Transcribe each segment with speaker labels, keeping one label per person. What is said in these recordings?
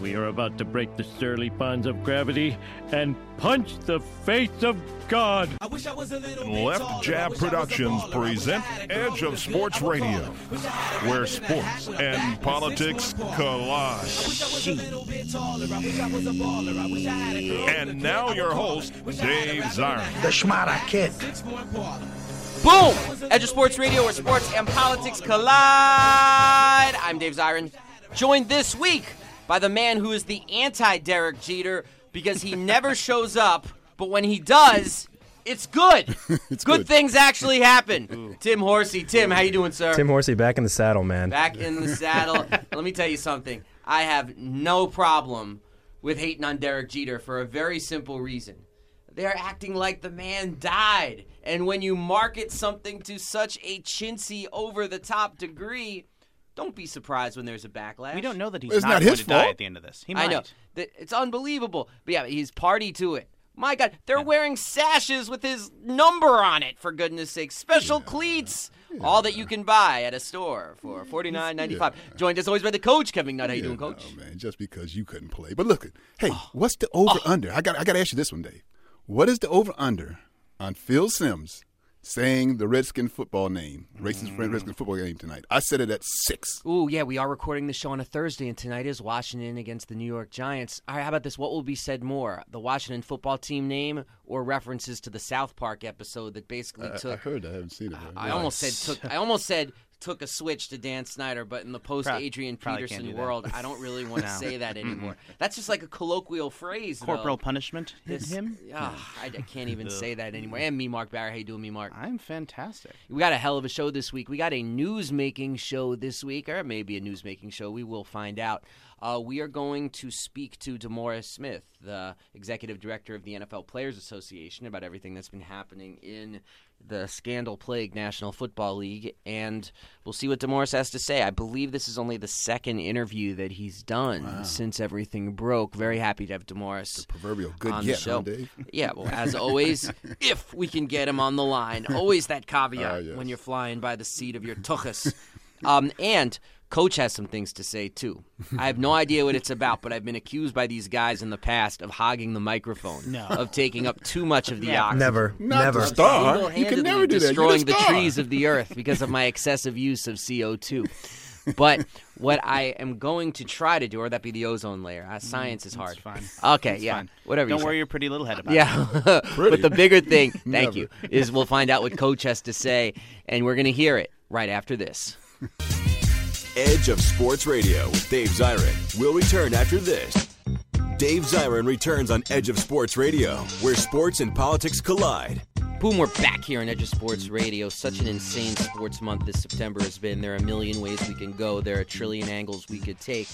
Speaker 1: We are about to break the surly bonds of gravity and punch the face of God.
Speaker 2: Left Jab Productions present Edge of Sports Radio, where sports and politics collide. And now your host, Dave Zirin.
Speaker 3: The Schmada Kid.
Speaker 4: Boom! Edge of Sports Radio, where sports and politics collide. I'm Dave Zirin, joined this week by the man who is the anti Derek Jeter because he never shows up, but when he does, it's good.
Speaker 5: It's
Speaker 4: good,
Speaker 5: good.
Speaker 4: things actually happen. Tim Horsey, Tim, how you doing, sir?
Speaker 5: Tim Horsey back in the saddle, man.
Speaker 4: Back in the saddle. Let me tell you something. I have no problem with hating on Derek Jeter for a very simple reason. They're acting like the man died. And when you market something to such a chintzy, over the top degree, don't be surprised when there's a backlash.
Speaker 6: We don't know that he's
Speaker 2: It's
Speaker 6: not,
Speaker 2: not
Speaker 6: going
Speaker 2: his
Speaker 6: to die at the end of this. He
Speaker 4: I
Speaker 6: might.
Speaker 4: know. Th- It's unbelievable. But yeah, he's party to it. My God, they're wearing sashes with his number on it, for goodness sake. Special cleats. All that you can buy at a store for forty nine ninety five. Joined as always by the coach, Kevin Nutt. How you doing,
Speaker 2: Yeah,
Speaker 4: coach?
Speaker 2: no, man, just because you couldn't play. But look, hey,
Speaker 4: Oh.
Speaker 2: what's the over oh. under? I got I got to ask you this one, Dave. What is the over under on Phil Simms saying the Redskin football name, racist
Speaker 4: Mm.
Speaker 2: friend Redskin football game tonight? I said it at six.
Speaker 4: Ooh, yeah, we are recording the show on a Thursday, and tonight is Washington against the New York Giants. All right, how about this? What will be said more? The Washington football team name or references to the South Park episode that basically
Speaker 2: I, I
Speaker 4: took
Speaker 2: heard. I haven't seen it.
Speaker 4: I almost said took. I almost said took a switch to Dan Snyder, but in the post Adrian Peterson world, I don't really want to
Speaker 6: No.
Speaker 4: say that anymore. That's just like a colloquial phrase.
Speaker 6: Corporal
Speaker 4: though.
Speaker 6: punishment hit
Speaker 4: This-
Speaker 6: him.
Speaker 4: Ah, I, I can't even say that anymore. And me, Mark Barry. How you doing, me, Mark?
Speaker 6: I'm fantastic.
Speaker 4: We got a hell of a show this week. We got a news making show this week, or maybe a news making show. We will find out. Uh, we are going to speak to DeMaurice Smith, the executive director of the NFL Players Association, about everything that's been happening in the scandal plagued National Football League. And we'll see what DeMaurice has to say. I believe this is only the second interview that he's done since everything broke. Very happy to have DeMaurice
Speaker 2: proverbial good
Speaker 4: on the show.
Speaker 2: huh?
Speaker 4: Yeah, well, as always, if we can get him on the line, always that caveat
Speaker 2: Ah, yes.
Speaker 4: when you're flying by the seat of your tuchus. Um, and Coach has some things to say too. I have no idea what it's about, but I've been accused by these guys in the past of hogging the microphone,
Speaker 6: No.
Speaker 4: of taking up too much of the
Speaker 6: Never.
Speaker 4: oxygen.
Speaker 5: Never,
Speaker 2: Not
Speaker 5: never.
Speaker 2: star. You
Speaker 4: Single-handedly
Speaker 2: can never do that.
Speaker 4: Destroying
Speaker 2: the
Speaker 4: the trees of the earth because of my excessive use of CO2. But what I am going to try to do, or that be the ozone layer. Uh, science is hard.
Speaker 6: It's fine.
Speaker 4: Okay,
Speaker 6: It's
Speaker 4: yeah,
Speaker 6: fine.
Speaker 4: whatever.
Speaker 6: Don't
Speaker 4: you
Speaker 6: worry your pretty little head about it.
Speaker 4: Yeah, but the bigger thing, thank you, is we'll find out what Coach has to say, and we're going to hear it right after this.
Speaker 7: Edge of Sports Radio with Dave Zirin will return after this. Dave Zirin returns on Edge of Sports Radio, where sports and politics collide.
Speaker 4: Boom, we're back here on Edge of Sports Radio. Such an insane sports month this September has been. There are a million ways we can go, there are a trillion angles we could take.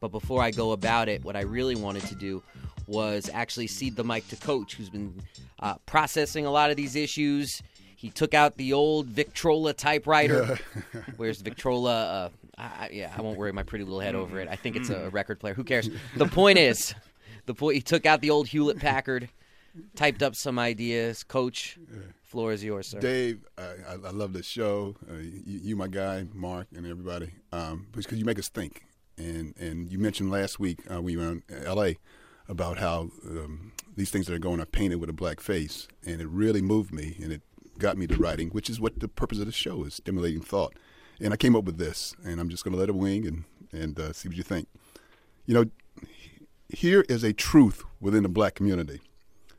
Speaker 4: But before I go about it, what I really wanted to do was actually cede the mic to Coach, who's been uh, processing a lot of these issues. He took out the old Victrola typewriter. Where's Victrola? Uh, I, yeah, I won't worry my pretty little head over it. I think it's a record player. Who cares? The point is, the point he took out the old Hewlett Packard, typed up some ideas. Coach, floor is yours, sir.
Speaker 2: Dave, I, I, love this show. Uh, you, you, my guy, Mark, and everybody, um, because you make us think. And and you mentioned last week uh, when you were in L.A. about how um, these things that are going are painted with a black face, and it really moved me, and it got me to writing, which is what the purpose of the show is, stimulating thought. And I came up with this, and I'm just going to let it wing and and uh, see what you think. You know, here is a truth within the black community,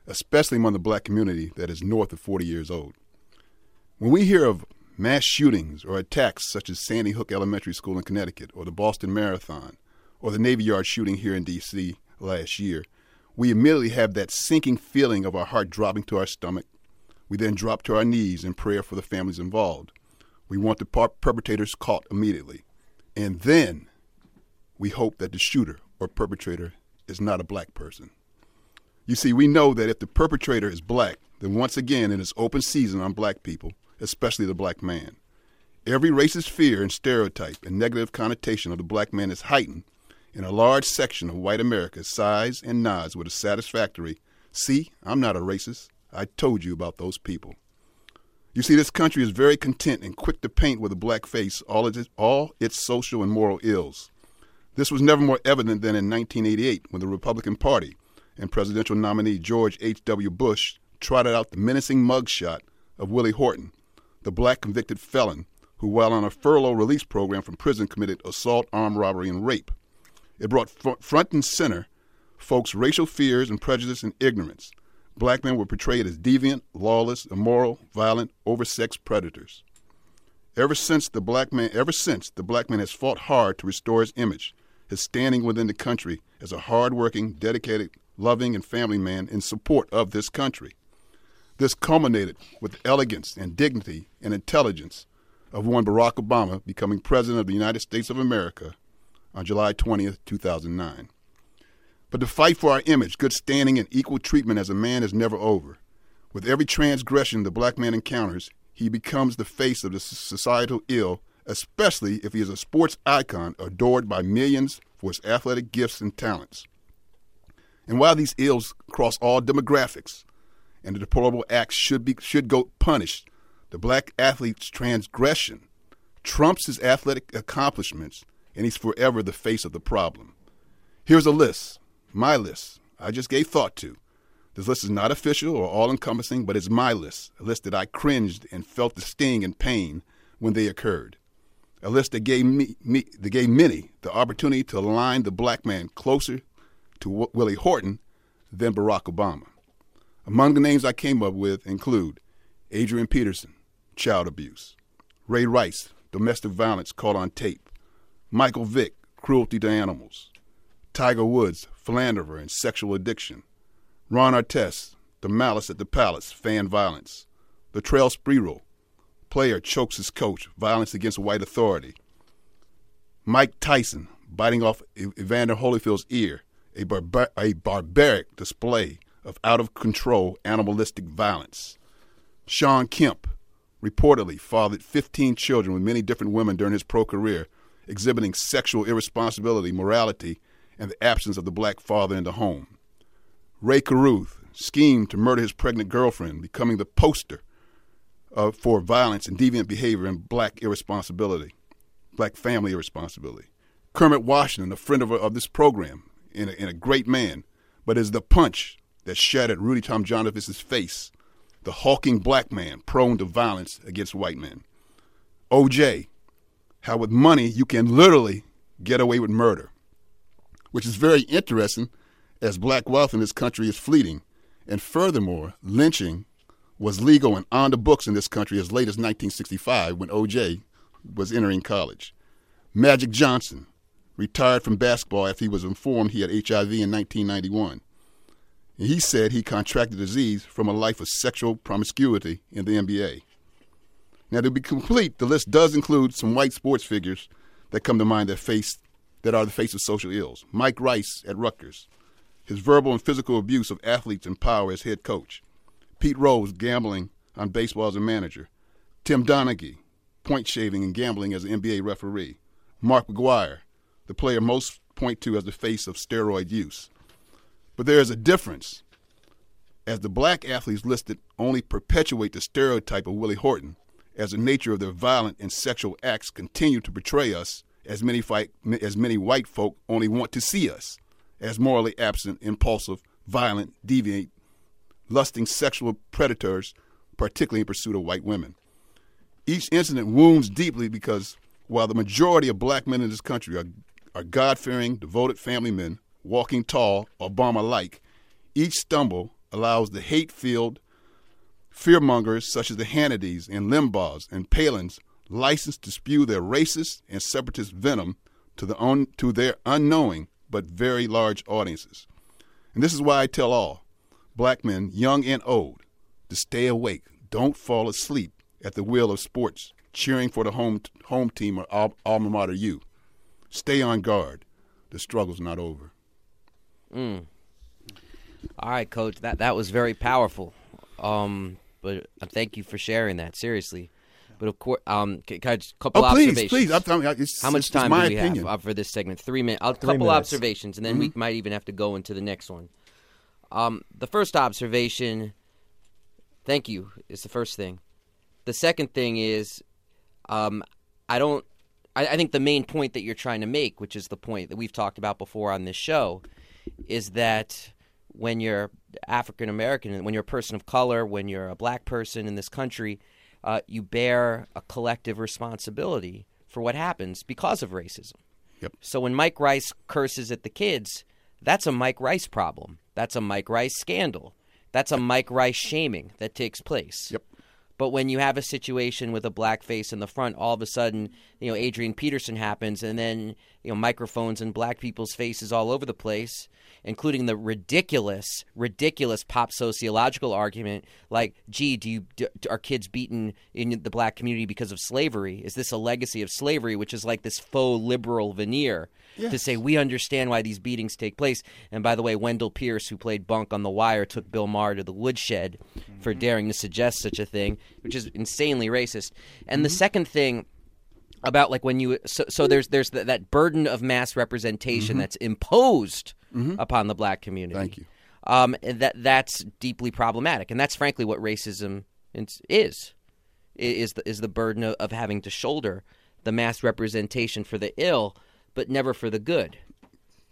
Speaker 2: especially among the black community that is north of 40 years old. When we hear of mass shootings or attacks such as Sandy Hook Elementary School in Connecticut or the Boston Marathon or the Navy Yard shooting here in D.C. last year, we immediately have that sinking feeling of our heart dropping to our stomach. We then drop to our knees in prayer for the families involved. We want the per- perpetrators caught immediately. And then we hope that the shooter or perpetrator is not a black person. You see, we know that if the perpetrator is black, then once again it is open season on black people, especially the black man. Every racist fear and stereotype and negative connotation of the black man is heightened, and a large section of white America sighs and nods with a satisfactory, see, I'm not a racist. I told you about those people. You see, this country is very content and quick to paint with a black face all its, all its social and moral ills. This was never more evident than in 1988 when the Republican Party and presidential nominee George H.W. Bush trotted out the menacing mugshot of Willie Horton, the black convicted felon who, while on a furlough release program from prison, committed assault, armed robbery, and rape. It brought fr- front and center folks' racial fears and prejudice and ignorance black men were portrayed as deviant, lawless, immoral, violent, oversexed predators. Ever since the black man, ever since the black man has fought hard to restore his image, his standing within the country as a hard-working, dedicated, loving, and family man in support of this country. This culminated with the elegance and dignity and intelligence of one Barack Obama becoming president of the United States of America on July 20th, 2009. But the fight for our image, good standing, and equal treatment as a man is never over. With every transgression the black man encounters, he becomes the face of the societal ill, especially if he is a sports icon adored by millions for his athletic gifts and talents. And while these ills cross all demographics, and the deplorable acts should be should go punished, the black athlete's transgression trumps his athletic accomplishments, and he's forever the face of the problem. Here's a list my list. I just gave thought to. This list is not official or all encompassing, but it's my list, a list that I cringed and felt the sting and pain when they occurred. A list that gave me, me that gave many the opportunity to align the black man closer to w- Willie Horton than Barack Obama. Among the names I came up with include Adrian Peterson, child abuse, Ray Rice, domestic violence caught on tape, Michael Vick, cruelty to animals, Tiger Woods, philanderer and sexual addiction. Ron Artest, the malice at the palace, fan violence. Latrell Sprewell, player chokes his coach, violence against white authority. Mike Tyson, biting off Evander Holyfield's ear, a, barbar- a barbaric display of out of control animalistic violence. Shawn Kemp, reportedly fathered 15 children with many different women during his pro career, exhibiting sexual irresponsibility, morality, and the absence of the black father in the home. Rae Carruth schemed to murder his pregnant girlfriend, becoming the poster for violence and deviant behavior and black irresponsibility, black family irresponsibility. Kermit Washington, a friend of, of this program and a, and a great man, but is the punch that shattered Rudy Tom Tomjanovich's face, the hulking black man prone to violence against white men. OJ, how with money you can literally get away with murder which is very interesting as black wealth in this country is fleeting. And furthermore, lynching was legal and on the books in this country as late as 1965 when OJ was entering college. Magic Johnson retired from basketball after he was informed he had HIV in 1991. And he said he contracted disease from a life of sexual promiscuity in the NBA. Now, to be complete, the list does include some white sports figures that come to mind that faced that are the face of social ills. Mike Rice at Rutgers, his verbal and physical abuse of athletes in power as head coach. Pete Rose gambling on baseball as a manager. Tim Donaghy, point shaving and gambling as an NBA referee. Mark McGwire, the player most point to as the face of steroid use. But there is a difference, as the black athletes listed only perpetuate the stereotype of Willie Horton, as the nature of their violent and sexual acts continue to betray us as many fight, as many white folk only want to see us as morally absent, impulsive, violent, deviant, lusting sexual predators, particularly in pursuit of white women. Each incident wounds deeply because while the majority of black men in this country are, are God fearing, devoted family men, walking tall, Obama like, each stumble allows the hate filled fearmongers such as the Hannitys and Limbaughs and Palins licensed to spew their racist and separatist venom to, the un- to their unknowing but very large audiences. And this is why I tell all black men, young and old, to stay awake. Don't fall asleep at the wheel of sports, cheering for the home, t- home team or al- alma mater you. Stay on guard. The struggle's not over. Mm.
Speaker 4: All right, coach. That that was very powerful. Um, but uh, thank you for sharing that. Seriously. But of course, um, can, can I just couple
Speaker 2: Oh, please,
Speaker 4: observations?
Speaker 2: please. I'm telling you, it's,
Speaker 4: How much
Speaker 2: it's
Speaker 4: time
Speaker 2: my
Speaker 4: do we
Speaker 2: opinion.
Speaker 4: have uh, for this segment? Three minutes. A
Speaker 3: Three
Speaker 4: couple
Speaker 3: minutes.
Speaker 4: observations, and then
Speaker 2: Mm-hmm.
Speaker 4: we might even have to go into the next one. Um, the first observation. Thank you. Is the first thing. The second thing is, um, I don't. I, I think the main point that you're trying to make, which is the point that we've talked about before on this show, is that when you're African American, when you're a person of color, when you're a black person in this country, uh, you bear a collective responsibility for what happens because of racism.
Speaker 2: Yep.
Speaker 4: So when Mike Rice curses at the kids, that's a Mike Rice problem. That's a Mike Rice scandal. That's a Mike Rice shaming that takes place.
Speaker 2: Yep.
Speaker 4: But when you have a situation with a black face in the front, all of a sudden, you know, Adrian Peterson happens, and then you know, microphones and black people's faces all over the place, including the ridiculous, ridiculous pop sociological argument, like, "Gee, do you do, are kids beaten in the black community because of slavery? Is this a legacy of slavery, which is like this faux liberal veneer?" To say we understand why these beatings take place, and by the way, Wendell Pierce, who played Bunk on The Wire, took Bill Maher to the woodshed for mm-hmm. daring to suggest such a thing, which is insanely racist. And the mm-hmm. second thing about like when you so, so there's there's th- that burden of mass representation mm-hmm. that's imposed mm-hmm. upon the black community.
Speaker 2: Thank you.
Speaker 4: Um, and that that's deeply problematic, and that's frankly what racism is is is the, is the burden of, of having to shoulder the mass representation for the ill, but never for the good.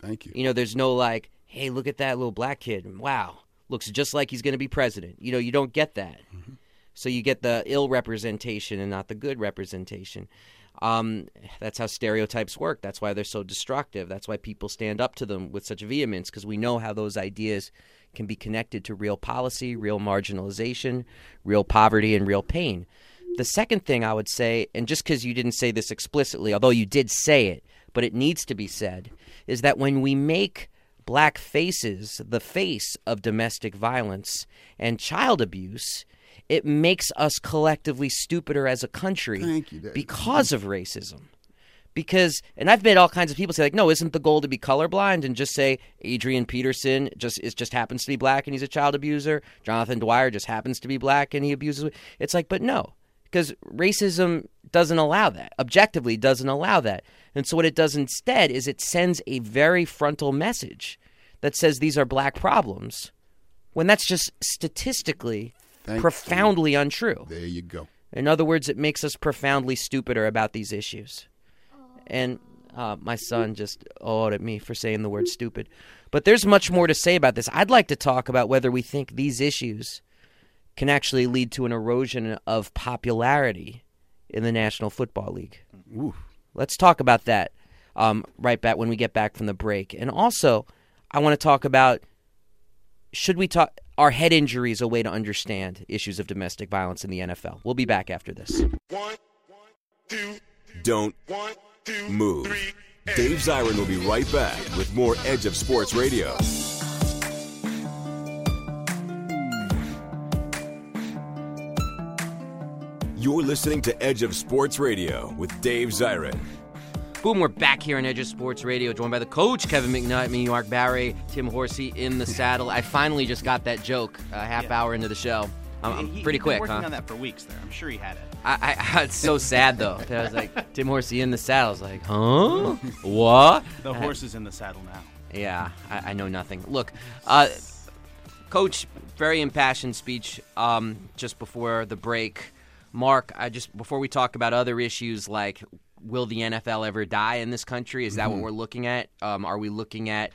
Speaker 2: Thank you.
Speaker 4: You know, there's no like, hey, look at that little black kid. Wow, looks just like he's going to be president. You know, you don't get that. Mm-hmm. So you get the ill representation and not the good representation. Um, that's how stereotypes work. That's why they're so destructive. That's why people stand up to them with such vehemence because we know how those ideas can be connected to real policy, real marginalization, real poverty, and real pain. The second thing I would say, and just because you didn't say this explicitly, although you did say it, but it needs to be said, is that when we make black faces the face of domestic violence and child abuse, it makes us collectively stupider as a country
Speaker 2: you,
Speaker 4: because of racism. Because, and I've made all kinds of people say, like, no, isn't the goal to be colorblind and just say Adrian Peterson just is just happens to be black and he's a child abuser? Jonathan Dwyer just happens to be black and he abuses. It's like, but no, because racism doesn't allow that. Objectively, doesn't allow that. And so what it does instead is it sends a very frontal message that says these are black problems, when that's just statistically
Speaker 2: Thank you.
Speaker 4: profoundly untrue.
Speaker 2: There you go.
Speaker 4: In other words, it makes us profoundly stupider about these issues. And uh, my son just awed at me for saying the word stupid. But there's much more to say about this. I'd like to talk about whether we think these issues can actually lead to an erosion of popularity in the National Football League.
Speaker 2: Ooh.
Speaker 4: Let's talk about that um, right back when we get back from the break. And also, I want to talk about should we talk are head injuries a way to understand issues of domestic violence in the NFL? We'll be back after this.
Speaker 7: Don't move. Dave Zirin will be right back with more Edge of Sports Radio. You're listening to Edge of Sports Radio with Dave Zirin.
Speaker 4: Boom, we're back here on Edge of Sports Radio, joined by the coach, Kevin McNutt, me, Mark Barry, Tim Horsey in the saddle. I finally just got that joke a half
Speaker 6: Yeah.
Speaker 4: hour into the show. I'm, I'm
Speaker 6: He-
Speaker 4: pretty quick,
Speaker 6: working
Speaker 4: huh?
Speaker 6: on that for weeks there. I'm sure he had it.
Speaker 4: I, I, it's so sad, though. I was like, Tim Horsey in the saddle. I was like, huh? What?
Speaker 6: The horse is in the saddle now.
Speaker 4: Yeah, I, I know nothing. Look, uh, Coach, very impassioned speech um, just before the break. Mark, I just before we talk about other issues like will the NFL ever die in this country? Is that what we're looking at? Um, are we looking at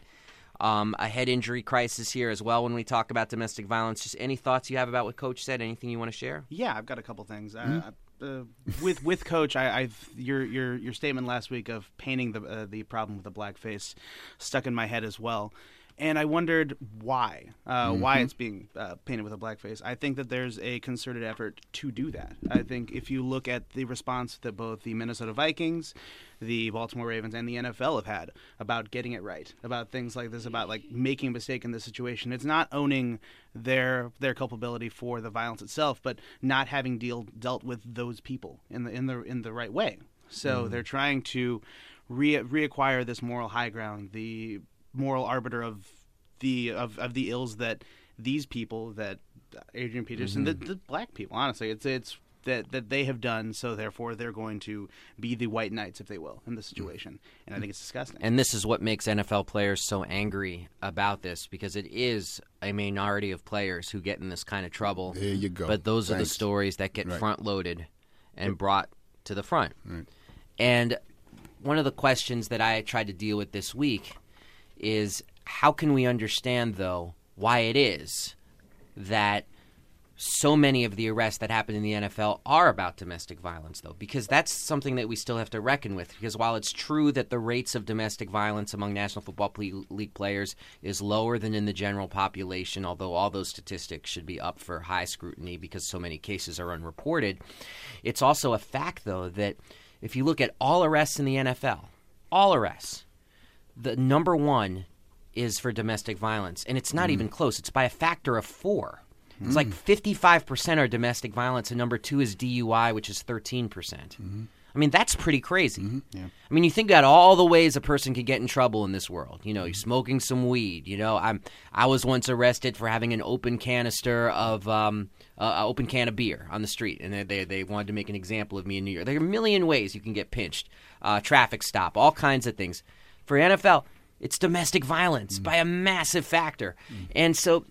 Speaker 4: um, a head injury crisis here as well when we talk about domestic violence? Just any thoughts you have about what Coach said? Anything you want to share?
Speaker 6: Yeah, I've got a couple things.
Speaker 4: Hmm?
Speaker 6: Uh, uh, with with Coach, I, I've your your your statement last week of painting the uh, the problem with the blackface stuck in my head as well, and I wondered why uh,
Speaker 4: Mm-hmm.
Speaker 6: why it's being uh, painted with a blackface. I think that there's a concerted effort to do that. I think if you look at the response that both the Minnesota Vikings, the Baltimore Ravens, and the NFL have had about getting it right, about things like this, about like making a mistake in this situation, it's not owning their their culpability for the violence itself, but not having deal dealt with those people in the in the in the right way. So they're trying to re- reacquire this moral high ground, the moral arbiter of the of, of the ills that these people that Adrian Peterson,
Speaker 2: Mm-hmm.
Speaker 6: the, the black people, honestly, it's it's that that they have done. So therefore, they're going to be the white knights, if they will, in this situation. And I think it's disgusting.
Speaker 4: And this is what makes NFL players so angry about this because it is a minority of players who get in this kind of trouble.
Speaker 2: There you go.
Speaker 4: But those are the stories that get
Speaker 2: Right.
Speaker 4: front loaded and brought to the front.
Speaker 2: Right.
Speaker 4: And one of the questions that I tried to deal with this week is how can we understand, though, why it is that so many of the arrests that happen in the NFL are about domestic violence, though, because that's something that we still have to reckon with. Because while it's true that the rates of domestic violence among National Football League players is lower than in the general population, although all those statistics should be up for high scrutiny because so many cases are unreported, it's also a fact, though, that if you look at all arrests in the NFL, all arrests, the number one is for domestic violence, and it's not even close. It's by a factor of four. It's like 55% are domestic violence, and number two is DUI, which is 13%. percent I mean, that's pretty crazy. I mean, you think about all the ways a person could get in trouble in this world. You know, you're smoking some weed. You know, I'm I was once arrested for having an open canister of um, uh, open can of beer on the street, and they, they they wanted to make an example of me in New York. There are a million ways you can get pinched, uh, traffic stop, all kinds of things. For NFL, it's domestic violence mm. by a massive factor, mm. and so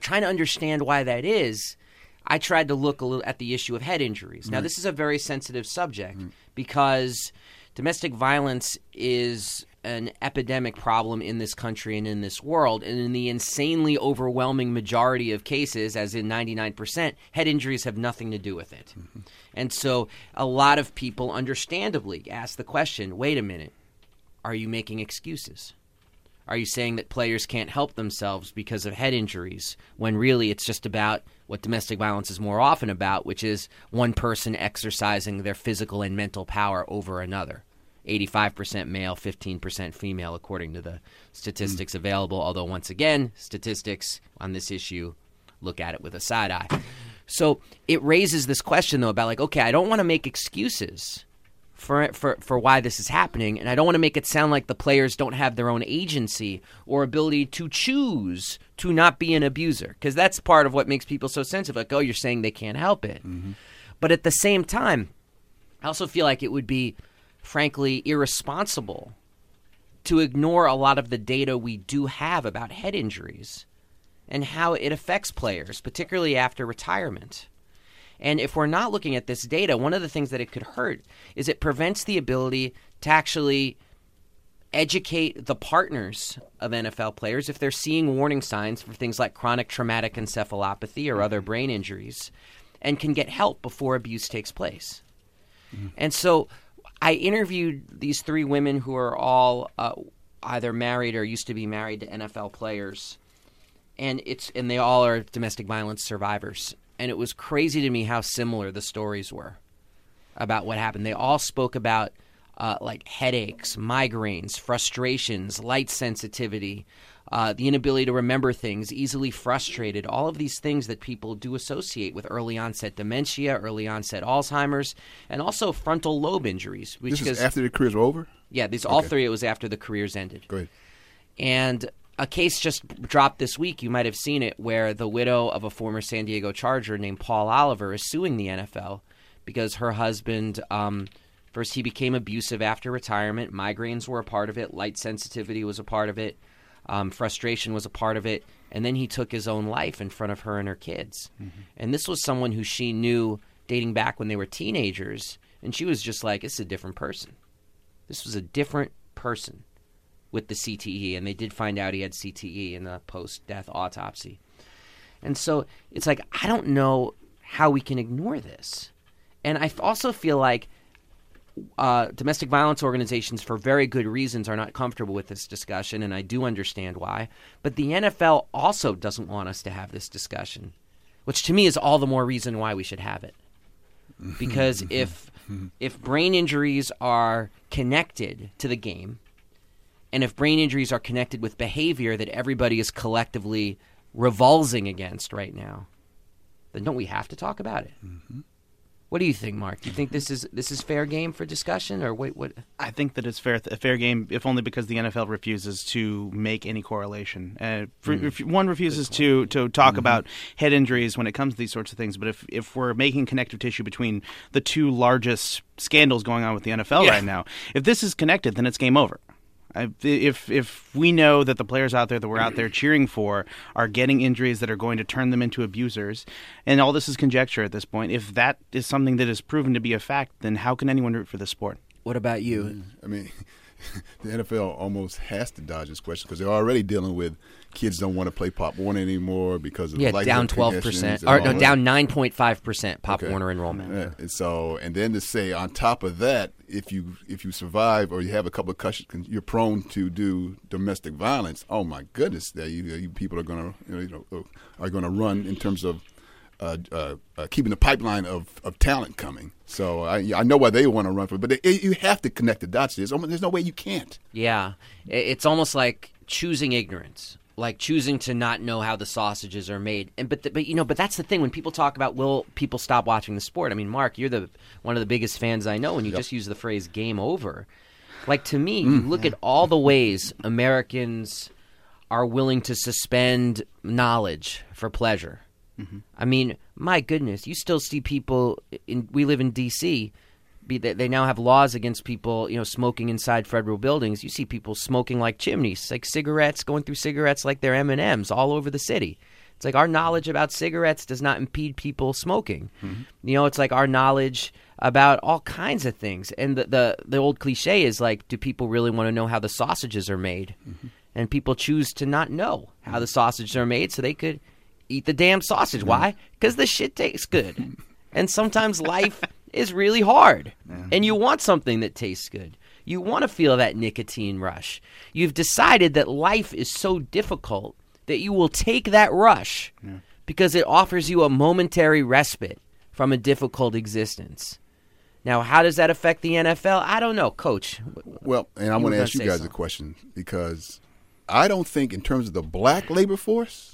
Speaker 4: trying to understand why that is. I tried to look a little at the issue of head injuries. Now, mm. this is a very sensitive subject because domestic violence is an epidemic problem in this country and in this world. And in the insanely overwhelming majority of cases, as in 99%, head injuries have nothing to do with it. Mm-hmm. And so a lot of people, understandably, ask the question wait a minute, are you making excuses? Are you saying that players can't help themselves because of head injuries when really it's just about what domestic violence is more often about, which is one person exercising their physical and mental power over another? 85% male, 15% female, according to the statistics hmm. available. Although, once again, statistics on this issue look at it with a side eye. So it raises this question, though, about like, okay, I don't want to make excuses for for for why this is happening, and I don't want to make it sound like the players don't have their own agency or ability to choose to not be an abuser, because that's part of what makes people so sensitive. Like, oh, you're saying they can't help it, mm-hmm. but at the same time, I also feel like it would be, frankly, irresponsible to ignore a lot of the data we do have about head injuries and how it affects players, particularly after retirement. And if we're not looking at this data, one of the things that it could hurt is it prevents the ability to actually educate the partners of NFL players if they're seeing warning signs for things like chronic traumatic encephalopathy or other brain injuries and can get help before abuse takes place. And so I interviewed these three women who are all uh, either married or used to be married to NFL players. And it's and they all are domestic violence survivors and it was crazy to me how similar the stories were about what happened they all spoke about uh, like headaches migraines frustrations light sensitivity uh, the inability to remember things easily frustrated all of these things that people do associate with early onset dementia early onset alzheimer's and also frontal lobe injuries which
Speaker 2: This is after the careers were over.
Speaker 4: yeah these all three it was after the careers ended
Speaker 2: Great.
Speaker 4: and a case just dropped this week. You might have seen it, where the widow of a former San Diego Charger named Paul Oliver is suing the NFL because her husband, um, first, he became abusive after retirement. Migraines were a part of it, light sensitivity was a part of it, um, frustration was a part of it, and then he took his own life in front of her and her kids. And this was someone who she knew dating back when they were teenagers, and she was just like, "It's a different person. This was a different person." With the CTE, and they did find out he had CTE in the post death autopsy. And so it's like, I don't know how we can ignore this. And I also feel like uh, domestic violence organizations, for very good reasons, are not comfortable with this discussion, and I do understand why. But the NFL also doesn't want us to have this discussion, which to me is all the more reason why we should have it. Because if if brain injuries are connected to the game, and if brain injuries are connected with behavior that everybody is collectively revulsing against right now, then don't we have to talk about it? What do you think, Mark? Do you think this is this is fair game for discussion, or wait, what?
Speaker 6: I think that it's fair a fair game, if only because the NFL refuses to make any correlation. Uh, if one refuses to to
Speaker 4: Mm-hmm.
Speaker 6: talk about head injuries when it comes to these sorts of things. But if if we're making connective tissue between the two largest scandals going on with the NFL
Speaker 4: Yeah.
Speaker 6: right now, if this is connected, then it's game over. I- If if we know that the players out there that we're out there cheering for are getting injuries that are going to turn them into abusers, and all this is conjecture at this point, if that is something that is proven to be a fact, then how can anyone root for the sport?
Speaker 4: What about you?
Speaker 2: Mm, I mean, the NFL almost has to dodge this question because they're already dealing with kids don't want to play Pop Warner anymore because of
Speaker 4: Yeah, down twelve percent or no, down nine point five percent. Pop
Speaker 2: Okay.
Speaker 4: Warner enrollment.
Speaker 2: Yeah, and so, and then to say on top of that, if you if you survive or you have a couple of concussions, you're prone to do domestic violence. Oh my goodness, that you, you people are going to you know are going to run in terms of uh, uh, uh, keeping the pipeline of, of talent coming. So I I know why they want to run for, it, but it, you have to connect the dots. There's almost, there's no way you can't.
Speaker 4: Yeah, it's almost like choosing ignorance, like choosing to not know how the sausages are made. And but the, but you know, but that's the thing when people talk about will people stop watching the sport? I mean, Mark, you're the one of the biggest fans I know, and you just use the phrase "game over." Like to me, you look at all the ways Americans are willing to suspend knowledge for pleasure. Mm-hmm. I mean, my goodness, you still see people. In, we live in D.C. Be, they, they now have laws against people, you know, smoking inside federal buildings. You see people smoking like chimneys, like cigarettes, going through cigarettes like they're M and M's all over the city. It's like our knowledge about cigarettes does not impede people smoking. Mm-hmm. You know, it's like our knowledge about all kinds of things. And the the, the old cliche is like, do people really want to know how the sausages are made? Mm-hmm. And people choose to not know how the sausages are made, so they could eat the damn sausage. Why? Because the shit tastes good. and sometimes life is really hard. And you want something that tastes good. You want to feel that nicotine rush. You've decided that life is so difficult that you will take that rush because it offers you a momentary respite from a difficult existence. Now, how does that affect the NFL? I don't know, coach.
Speaker 2: Well, and I
Speaker 4: You
Speaker 2: want to ask you guys a question because I don't think, in terms of the black labor force,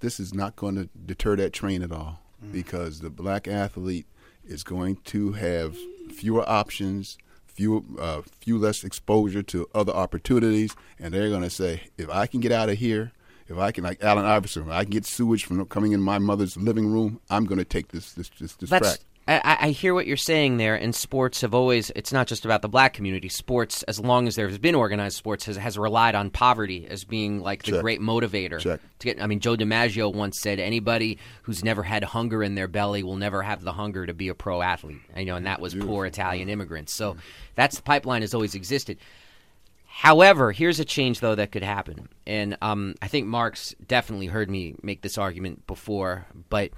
Speaker 2: this is not going to deter that train at all because the black athlete is going to have fewer options, few, uh, few less exposure to other opportunities, and they're going to say, if I can get out of here, if I can, like Allen Iverson, if I can get sewage from coming in my mother's living room, I'm going to take this this this, this
Speaker 4: That's
Speaker 2: track.
Speaker 4: I, I- I hear what you're saying there, and sports have always, it's not just about the black community. Sports, as long as there has been organized sports, has, has relied on poverty as being like the
Speaker 2: Check.
Speaker 4: great motivator.
Speaker 2: Check.
Speaker 4: To get, I mean, Joe DiMaggio once said, anybody who's never had hunger in their belly will never have the hunger to be a pro athlete. You know, and that was poor Italian immigrants. So that's the pipeline has always existed. However, here's a change though that could happen, and um, I think Mark's definitely heard me make this argument before. But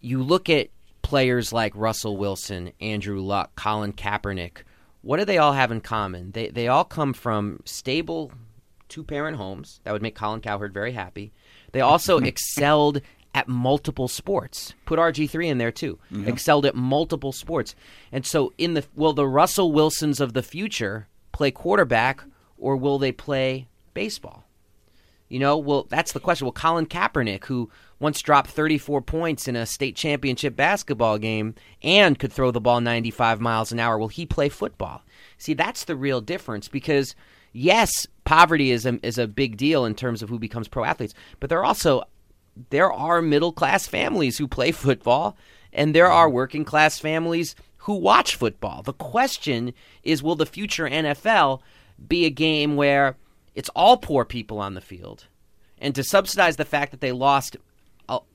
Speaker 4: you look at players like Russell Wilson, Andrew Luck, Colin Kaepernick. What do they all have in common? They they all come from stable two parent homes. That would make Colin Cowherd very happy. They also excelled at multiple sports. Put RG3 in there too. Mm-hmm. Excelled at multiple sports. And so in the will the Russell Wilsons of the future play quarterback or will they play baseball? You know, well, that's the question. Well, Colin Kaepernick, who once dropped 34 points in a state championship basketball game and could throw the ball 95 miles an hour, will he play football? See, that's the real difference because, yes, poverty is a, is a big deal in terms of who becomes pro athletes, but there are also there are middle class families who play football, and there are working class families who watch football. The question is will the future NFL be a game where it's all poor people on the field? And to subsidize the fact that they lost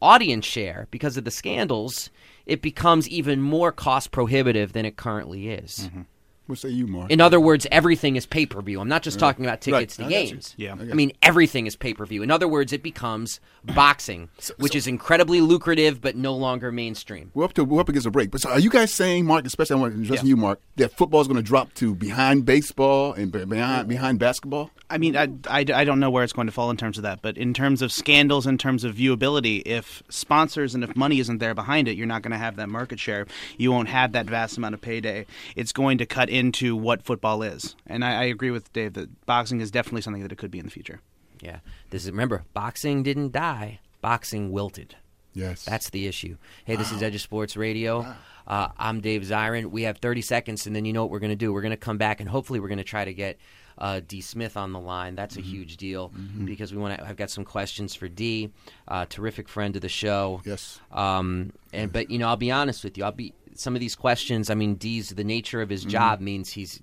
Speaker 4: audience share because of the scandals, it becomes even more cost prohibitive than it currently is. Mm-hmm.
Speaker 2: What say you, Mark?
Speaker 4: In other words, everything is pay per view. I'm not just talking about tickets
Speaker 2: Right.
Speaker 4: to
Speaker 2: I
Speaker 4: games.
Speaker 6: Yeah. I
Speaker 4: I mean, everything is pay per view. In other words, it becomes boxing, which is incredibly lucrative but no longer mainstream.
Speaker 2: We're up to we're up against a break. But so are you guys saying, Mark, especially I want to address
Speaker 6: Yeah.
Speaker 2: you, Mark, that football is going to drop to behind baseball and behind behind basketball?
Speaker 6: I mean, I, I, I don't know where it's going to fall in terms of that, but in terms of scandals, in terms of viewability, if sponsors and if money isn't there behind it, you're not going to have that market share. You won't have that vast amount of payday. It's going to cut into what football is. And I, I agree with Dave that boxing is definitely something that it could be in the future.
Speaker 4: Yeah. This is remember, boxing didn't die. Boxing wilted.
Speaker 2: Yes.
Speaker 4: That's the issue. Hey, this is Edge of Sports Radio. Uh, I'm Dave Zirin. We have 30 seconds, and then you know what we're going to do. We're going to come back, and hopefully, we're going to try to get uh, D. Smith on the line. That's a huge deal because we want to. I've got some questions for D. Uh, terrific friend of the show.
Speaker 2: Yes.
Speaker 4: Um, and but you know, I'll be honest with you. I'll be some of these questions. I mean, D's the nature of his job means he's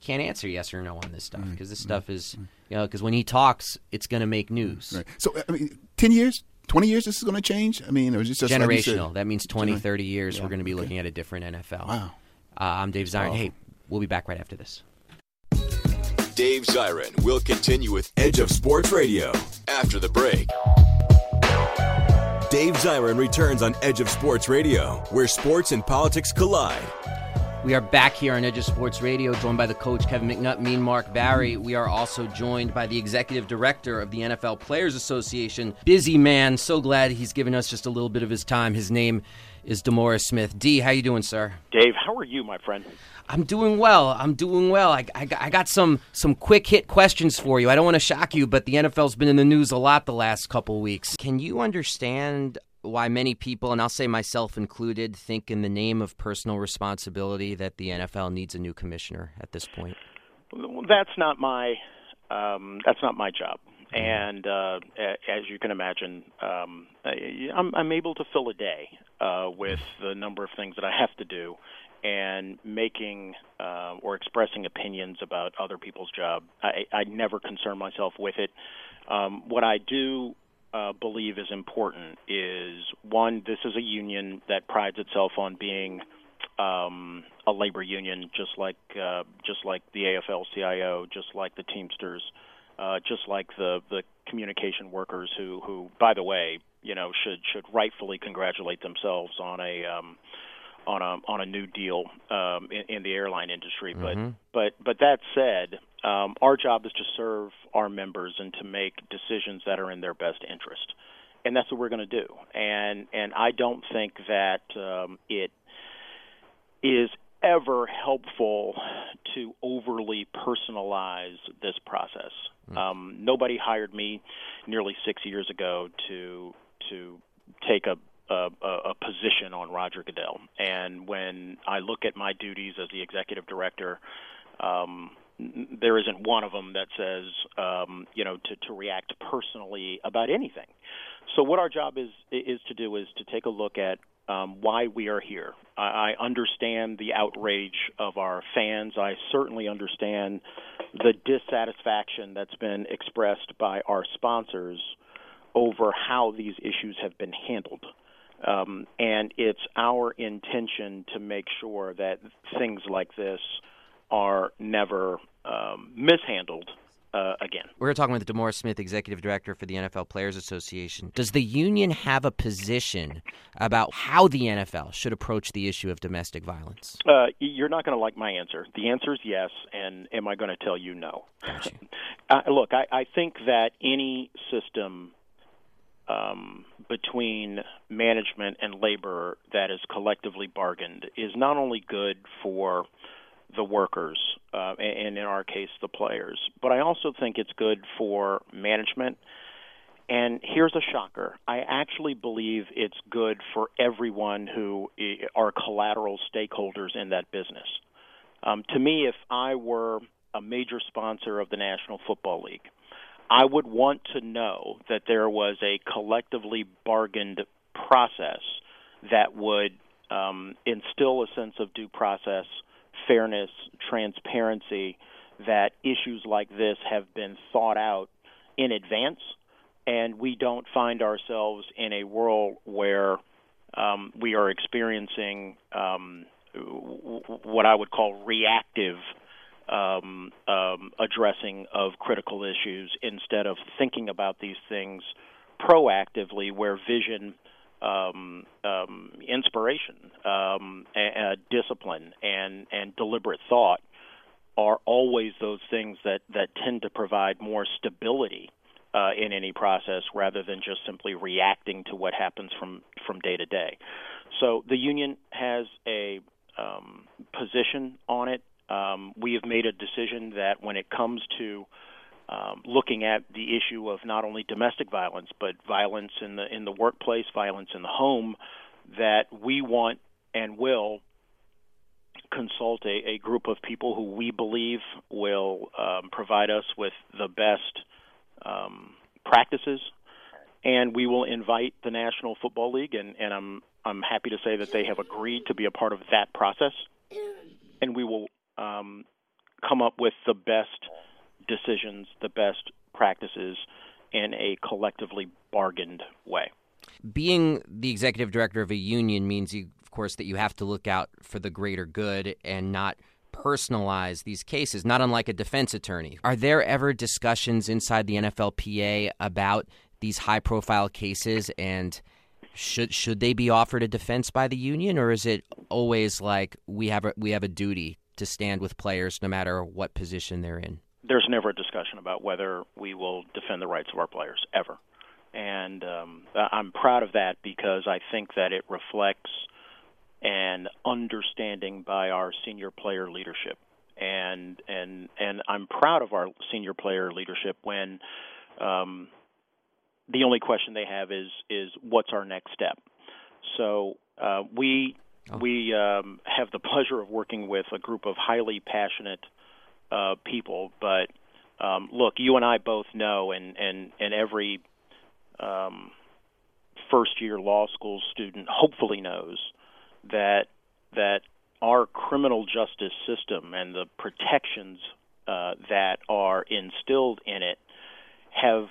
Speaker 4: can't answer yes or no on this stuff because this stuff is you know because when he talks, it's going to make news.
Speaker 2: Right. So, I mean, 10 years, 20 years, this is going to change? I mean, it was just, just like
Speaker 4: Generational. that means 20,
Speaker 2: Gener-
Speaker 4: 30 years.
Speaker 2: Yeah,
Speaker 4: We're going to be
Speaker 2: okay.
Speaker 4: looking at a different NFL.
Speaker 2: Wow.
Speaker 4: Uh, I'm Dave Zirin. Hey, we'll be back right after this.
Speaker 7: Dave Zirin will continue with Edge of Sports Radio after the break. Dave Zirin returns on Edge of Sports Radio, where sports and politics collide.
Speaker 4: We are back here on Edge of Sports Radio, joined by the coach Kevin McNutt, me and Mark Barry. We are also joined by the executive director of the NFL Players Association, busy man. So glad he's given us just a little bit of his time. His name is DeMaurice Smith. D, how you doing, sir?
Speaker 3: Dave, how are you, my friend?
Speaker 4: I'm doing well. I'm doing well. I, I, I got some some quick hit questions for you. I don't want to shock you, but the NFL's been in the news a lot the last couple weeks. Can you understand why many people, and I'll say myself included, think in the name of personal responsibility that the NFL needs a new commissioner at this point?
Speaker 3: That's not my um, that's not my job, and uh, as you can imagine, um, I'm, I'm able to fill a day uh, with the number of things that I have to do, and making uh, or expressing opinions about other people's job. I, I never concern myself with it. Um, what I do uh, believe is important is one, this is a union that prides itself on being um, a labor union, just like uh, just like the AFL-CIO, just like the Teamsters, uh, just like the the communication workers who who, by the way, you know, should should rightfully congratulate themselves on a um, on a on a new deal um, in, in the airline industry. But but but that said, um, our job is to serve our members and to make decisions that are in their best interest, and that's what we're going to do. And and I don't think that um, it is ever helpful to overly personalize this process. Um, nobody hired me nearly six years ago to to take a a, a position on Roger Goodell. And when I look at my duties as the executive director, um, there isn't one of them that says, um, you know, to, to react personally about anything. So what our job is is to do is to take a look at um, why we are here. I, I understand the outrage of our fans. I certainly understand the dissatisfaction that's been expressed by our sponsors over how these issues have been handled. Um, and it's our intention to make sure that things like this are never um, mishandled uh, again.
Speaker 4: We're talking with DeMaurice Smith, executive director for the NFL Players Association. Does the union have a position about how the NFL should approach the issue of domestic violence?
Speaker 3: Uh, you're not going to like my answer. The answer is yes, and am I going to tell you no?
Speaker 4: Gotcha.
Speaker 3: Uh, look, I, I think that any system um, between management and labor that is collectively bargained is not only good for the workers, uh, and, in our case, the players, but I also think it's good for management. And here's a shocker. I actually believe it's good for everyone who are collateral stakeholders in that business. Um, to me, if I were a major sponsor of the National Football League, I would want to know that there was a collectively bargained process that would um, instill a sense of due process, fairness, transparency, that issues like this have been thought out in advance, and we don't find ourselves in a world where um, we are experiencing um, what I would call reactive um, um, addressing of critical issues instead of thinking about these things proactively, where vision, um, um, inspiration, um, discipline, and and deliberate thought are always those things that that tend to provide more stability uh, in any process rather than just simply reacting to what happens from from day to day. So the union has a um, position on it. Um, we have made a decision that when it comes to um, looking at the issue of not only domestic violence but violence in the in the workplace, violence in the home, that we want and will consult a, a group of people who we believe will um, provide us with the best um, practices, and we will invite the National Football League, and, and I'm I'm happy to say that they have agreed to be a part of that process, and we will um, come up with the best decisions, the best practices in a collectively bargained way.
Speaker 4: Being the executive director of a union means you of course that you have to look out for the greater good and not personalize these cases, not unlike a defense attorney. Are there ever discussions inside the NFLPA about these high profile cases and should should they be offered a defense by the union or is it always like we have a, we have a duty to stand with players no matter what position they're in?
Speaker 3: There's never a discussion about whether we will defend the rights of our players ever. And um, I'm proud of that because I think that it reflects an understanding by our senior player leadership. And and and I'm proud of our senior player leadership when um, the only question they have is is what's our next step. So uh, we oh. we um, have the pleasure of working with a group of highly passionate uh, people. But um, look, you and I both know, and and and every um, first year law school student hopefully knows that that our criminal justice system and the protections uh, that are instilled in it have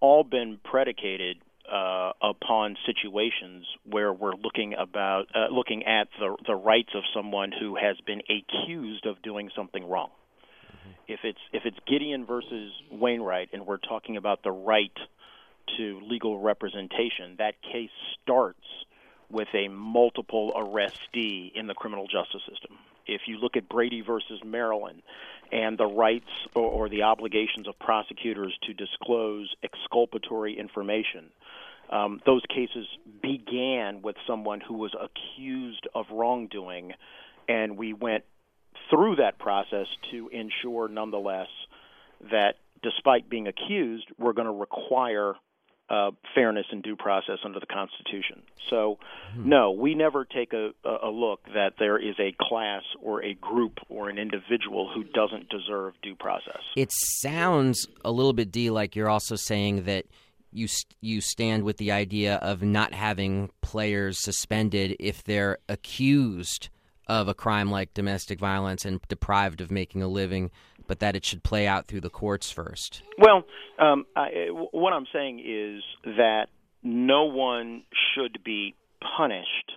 Speaker 3: all been predicated uh, upon situations where we're looking about uh, looking at the the rights of someone who has been accused of doing something wrong. Mm-hmm. If it's if it's Gideon versus Wainwright, and we're talking about the right to legal representation, that case starts with a multiple arrestee in the criminal justice system. If you look at Brady versus Maryland and the rights or, or the obligations of prosecutors to disclose exculpatory information, um, those cases began with someone who was accused of wrongdoing, and we went through that process to ensure, nonetheless, that despite being accused, we're going to require uh, fairness and due process under the Constitution. So, hmm. no, we never take a, a look that there is a class or a group or an individual who doesn't deserve due process.
Speaker 4: It sounds a little bit, D, like you're also saying that you you stand with the idea of not having players suspended if they're accused of a crime like domestic violence and deprived of making a living but that it should play out through the courts first?
Speaker 3: Well, um, I, what I'm saying is that no one should be punished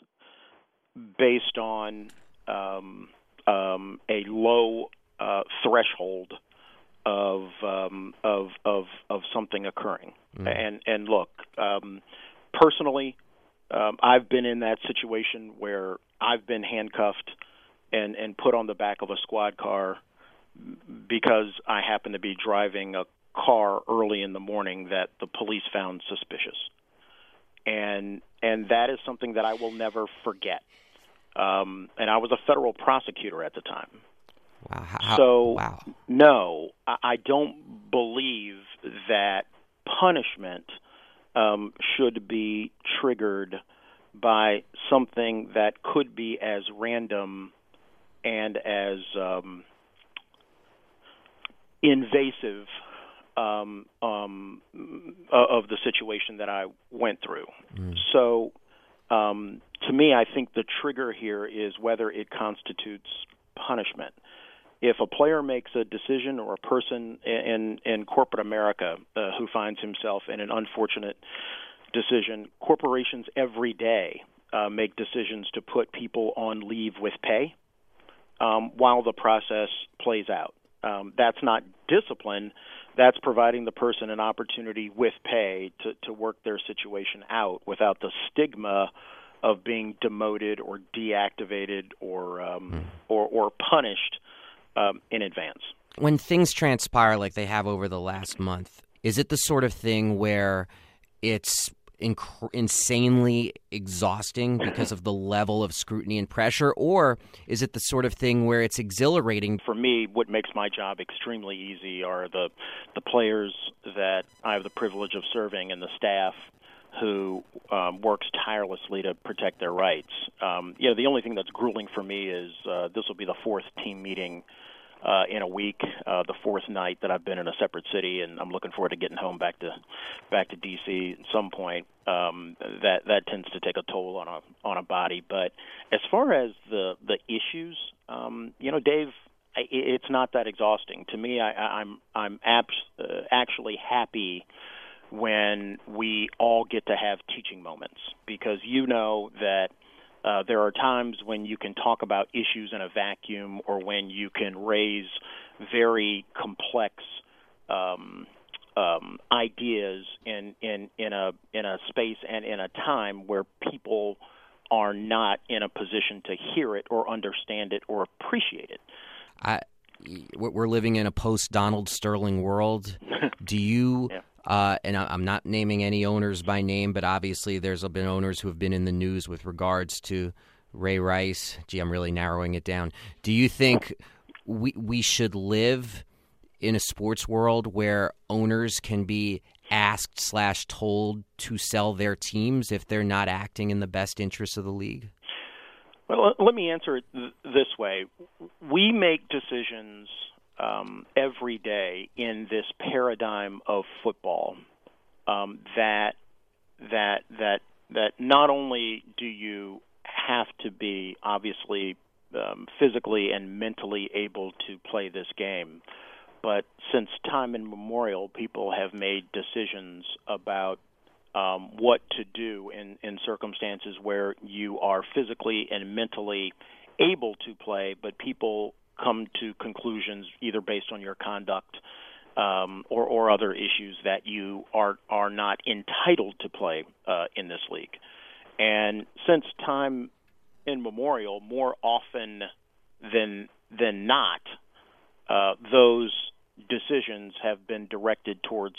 Speaker 3: based on um, um, a low uh, threshold of um, of of of something occurring. Mm. And and look, um, personally, um, I've been in that situation where I've been handcuffed and and put on the back of a squad car because I happened to be driving a car early in the morning that the police found suspicious. And and that is something that I will never forget. Um, and I was a federal prosecutor at the time.
Speaker 4: Wow. How,
Speaker 3: so
Speaker 4: wow.
Speaker 3: no, I, I don't believe that punishment um, should be triggered by something that could be as random and as um, invasive um, um, of the situation that I went through. Mm. So, um, to me, I think the trigger here is whether it constitutes punishment. If a player makes a decision or a person in in corporate America uh, who finds himself in an unfortunate decision, corporations every day uh, make decisions to put people on leave with pay um, while the process plays out um, that's not discipline. That's providing the person an opportunity with pay to, to work their situation out without the stigma of being demoted or deactivated or um, mm. or, or punished um, in advance.
Speaker 4: When things transpire like they have over the last month, is it the sort of thing where it's inc- insanely exhausting because of the level of scrutiny and pressure, or is it the sort of thing where it's exhilarating?
Speaker 3: For me, what makes my job extremely easy are the the players that I have the privilege of serving and the staff who um, works tirelessly to protect their rights. Um, you know, the only thing that's grueling for me is uh, this will be the fourth team meeting uh, in a week, uh, the fourth night that I've been in a separate city, and I'm looking forward to getting home back to back to DC at some point. Um, that that tends to take a toll on a on a body. But as far as the the issues, um, you know, Dave, I, it's not that exhausting to me. I, I'm I'm abs- uh, actually happy when we all get to have teaching moments because you know that uh, there are times when you can talk about issues in a vacuum or when you can raise very complex um, um, ideas in, in, in, a, in a space and in a time where people are not in a position to hear it or understand it or appreciate it.
Speaker 4: I, we're living in a post Donald Sterling world. Do you yeah. Uh, and I'm not naming any owners by name, but obviously there's been owners who have been in the news with regards to Ray Rice. Gee, I'm really narrowing it down. Do you think we we should live in a sports world where owners can be asked slash told to sell their teams if they're not acting in the best interests of the league?
Speaker 3: Well, let me answer it th- this way: we make decisions um, every day in this paradigm of football um, that that that that not only do you have to be obviously um, physically and mentally able to play this game, but since time immemorial, people have made decisions about um, what to do in, in circumstances where you are physically and mentally able to play, but people come to conclusions either based on your conduct um, or, or other issues that you are are not entitled to play uh, in this league. And since time immemorial, more often than than not, uh, those decisions have been directed towards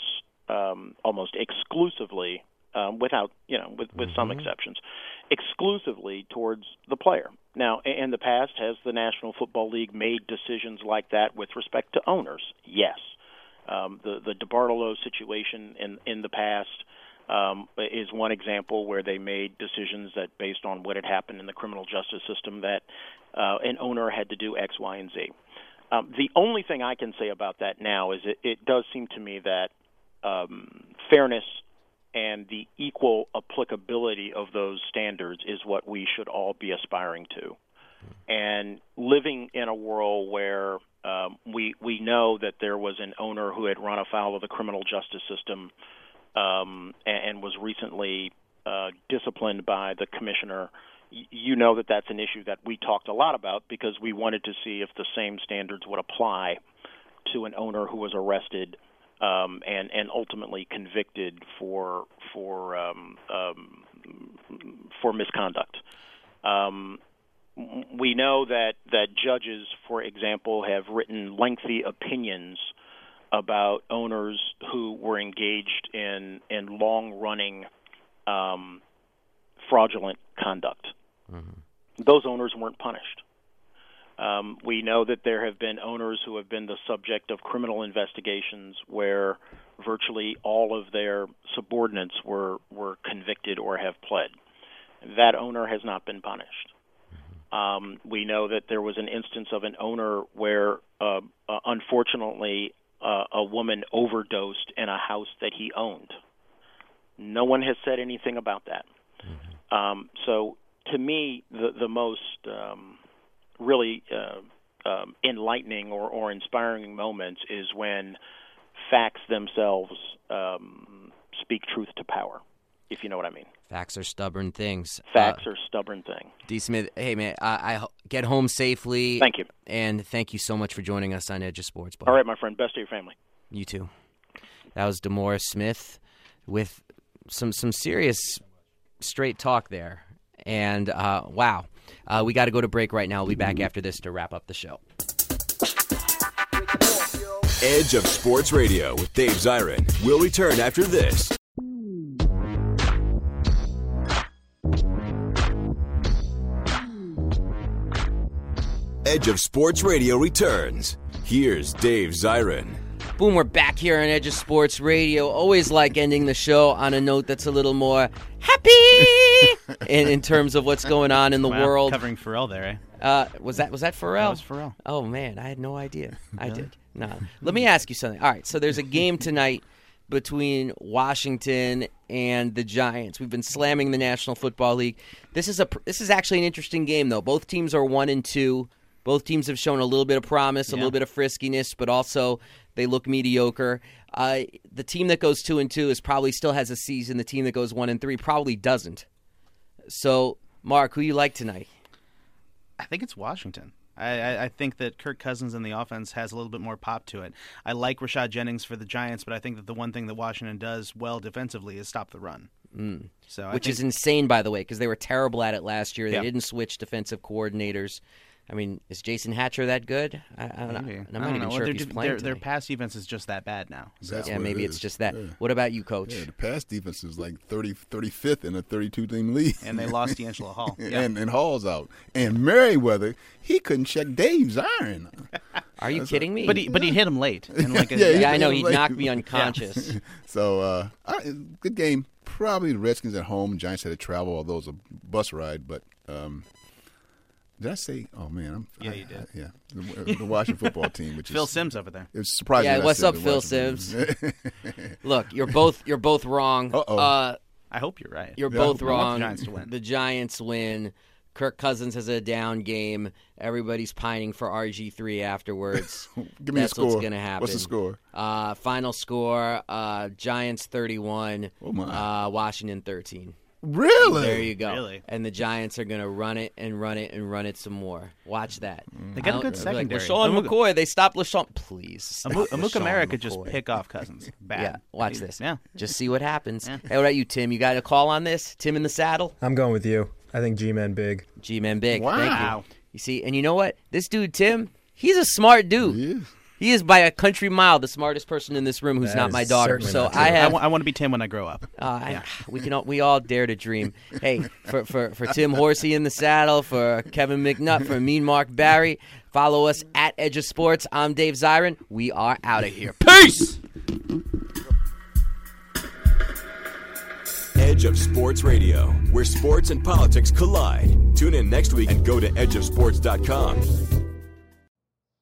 Speaker 3: um, almost exclusively, um, without you know, with, with mm-hmm. some exceptions, exclusively towards the player. Now, in the past, has the National Football League made decisions like that with respect to owners? Yes. Um, the the DeBartolo situation in in the past um, is one example where they made decisions that, based on what had happened in the criminal justice system, that uh, an owner had to do X, Y, and Z. Um, the only thing I can say about that now is it, it does seem to me that um, fairness and the equal applicability of those standards is what we should all be aspiring to. And living in a world where um, we we know that there was an owner who had run afoul of the criminal justice system um, and, and was recently uh, disciplined by the commissioner. You know that that's an issue that we talked a lot about because we wanted to see if the same standards would apply to an owner who was arrested um, and and ultimately convicted for for um, um, for misconduct. Um, we know that that judges, for example, have written lengthy opinions about owners who were engaged in in long running um, fraudulent conduct. Mm-hmm. Those owners weren't punished. Um, we know that there have been owners who have been the subject of criminal investigations where virtually all of their subordinates were, were convicted or have pled. That owner has not been punished. Um, we know that there was an instance of an owner where, uh, uh, unfortunately, uh, a woman overdosed in a house that he owned. No one has said anything about that. Mm-hmm. Um, so, to me, the the most um, really uh, um, enlightening or, or inspiring moments is when facts themselves um, speak truth to power, if you know what I mean.
Speaker 4: Facts are stubborn things.
Speaker 3: Facts uh, are stubborn thing.
Speaker 4: D. Smith, hey man, I, I, get home safely.
Speaker 3: Thank you,
Speaker 4: and thank you so much for joining us on Edge of Sports.
Speaker 3: Buddy. All right, my friend. Best to your family.
Speaker 4: You too. That was DeMaurice Smith with some some serious straight talk there, and uh, wow, uh, we got to go to break right now. We'll be back after this to wrap up the show.
Speaker 7: Edge of Sports Radio with Dave Zirin. We'll return after this. Edge of Sports Radio returns. Here's Dave Zirin.
Speaker 4: Boom, we're back here on Edge of Sports Radio. Always like ending the show on a note that's a little more happy in, in terms of what's going on in the
Speaker 6: Wow,
Speaker 4: world.
Speaker 6: covering Pharrell there, eh?
Speaker 4: Uh, was that was that Pharrell?
Speaker 6: That was Pharrell.
Speaker 4: Oh man, I had no idea. I did. No. Let me ask you something. All right, so there's a game tonight between Washington and the Giants. We've been slamming the National Football League. This is a this is actually an interesting game though. Both teams are 1 and 2. Both teams have shown a little bit of promise, a little bit of friskiness, but also they look mediocre. Uh, the team that goes 2 and 2 is probably still has a season. The team that goes 1 and 3 probably doesn't. So, Mark, who you like tonight?
Speaker 6: I think it's Washington. I, I, I think that Kirk Cousins in the offense has a little bit more pop to it. I like Rashad Jennings for the Giants, but I think that the one thing that Washington does well defensively is stop the run. Mm. So I
Speaker 4: which
Speaker 6: think,
Speaker 4: is insane, by the way, because they were terrible at it last year. They
Speaker 6: Yeah.
Speaker 4: didn't switch defensive coordinators. I mean, is Jason Hatcher that good? I, I don't know.
Speaker 6: maybe.
Speaker 4: And
Speaker 6: I
Speaker 4: I'm not
Speaker 6: don't
Speaker 4: even
Speaker 6: know.
Speaker 4: sure
Speaker 6: Their,
Speaker 4: if he's
Speaker 6: their-
Speaker 4: playing.
Speaker 6: their,
Speaker 4: today.
Speaker 6: pass defense is just that bad now. So.
Speaker 2: That's
Speaker 4: yeah,
Speaker 2: what it
Speaker 4: maybe it's
Speaker 2: is.
Speaker 4: just that.
Speaker 2: Yeah.
Speaker 4: What about you, Coach?
Speaker 2: Yeah, the pass defense is like 30, 35th in a 32 team league.
Speaker 6: and they lost DeAngelo Hall. Yeah.
Speaker 2: and, and Hall's out. And Meriweather, he couldn't check Dave's iron.
Speaker 4: Are you kidding me?
Speaker 6: but he but he hit him late. And like a,
Speaker 2: Yeah,
Speaker 4: yeah, I know
Speaker 2: he
Speaker 4: he
Speaker 2: was
Speaker 4: knocked
Speaker 2: like-
Speaker 4: me unconscious.
Speaker 2: So, uh, I, good game. Probably the Redskins at home. Giants had to travel, although it was a bus ride. But um, did I say? Oh man, I'm,
Speaker 6: Yeah,
Speaker 2: I-
Speaker 6: you did.
Speaker 2: I- yeah, the, the Washington football team, which
Speaker 6: Phil
Speaker 2: is
Speaker 6: Simms over there.
Speaker 2: It's surprising.
Speaker 4: Yeah, what's up, Phil
Speaker 2: Washington-
Speaker 4: Look, you're both you're both wrong.
Speaker 2: Uh-oh.
Speaker 4: Uh,
Speaker 6: I hope you're right.
Speaker 4: you're
Speaker 2: Yeah.
Speaker 4: both
Speaker 6: I want the
Speaker 4: wrong.
Speaker 6: Giants to win.
Speaker 4: The Giants win. Kirk Cousins has a down game. Everybody's pining for RG three afterwards.
Speaker 2: Give me
Speaker 4: That's
Speaker 2: a score.
Speaker 4: what's gonna happen.
Speaker 2: What's the score?
Speaker 4: Uh, final score: uh, Giants thirty-one,
Speaker 2: Oh, my.
Speaker 4: Uh, Washington thirteen.
Speaker 2: Really?
Speaker 4: There you go.
Speaker 6: Really?
Speaker 4: And the Giants are gonna run it and run it and run it some more. Watch that. Mm.
Speaker 6: They got a good
Speaker 4: don't- like,
Speaker 6: secondary.
Speaker 4: LaShawn
Speaker 6: Amuka-
Speaker 4: McCoy. They stopped LaShawn. Please. Stop
Speaker 6: Amu-
Speaker 4: LaShawn
Speaker 6: Amukamara could just pick off Cousins. Bad.
Speaker 4: Yeah, watch this.
Speaker 6: Yeah.
Speaker 4: Just see what happens.
Speaker 6: Yeah.
Speaker 4: Hey, what about you, Tim? You got a call on this? Tim in the saddle?
Speaker 5: I'm going with you. I think G-Man big.
Speaker 4: G Man Big.
Speaker 2: Wow.
Speaker 4: Thank you. You see, and you know what? This dude, Tim, he's a smart dude.
Speaker 2: He is.
Speaker 4: By a country mile the smartest person in this room who's
Speaker 5: That
Speaker 4: not my daughter. So
Speaker 5: not true.
Speaker 4: I
Speaker 6: I
Speaker 4: have
Speaker 6: want to be Tim when I grow up.
Speaker 4: Uh, I- we can all, we all dare to dream. Hey, for, for, for Tim Horsey in the saddle, for Kevin McNutt, for Mean Mark Barry, follow us at Edge of Sports. I'm Dave Zirin. We are out of here. Peace.
Speaker 7: Edge of Sports Radio, where sports and politics collide. Tune in next week and go to edgeofsports.com.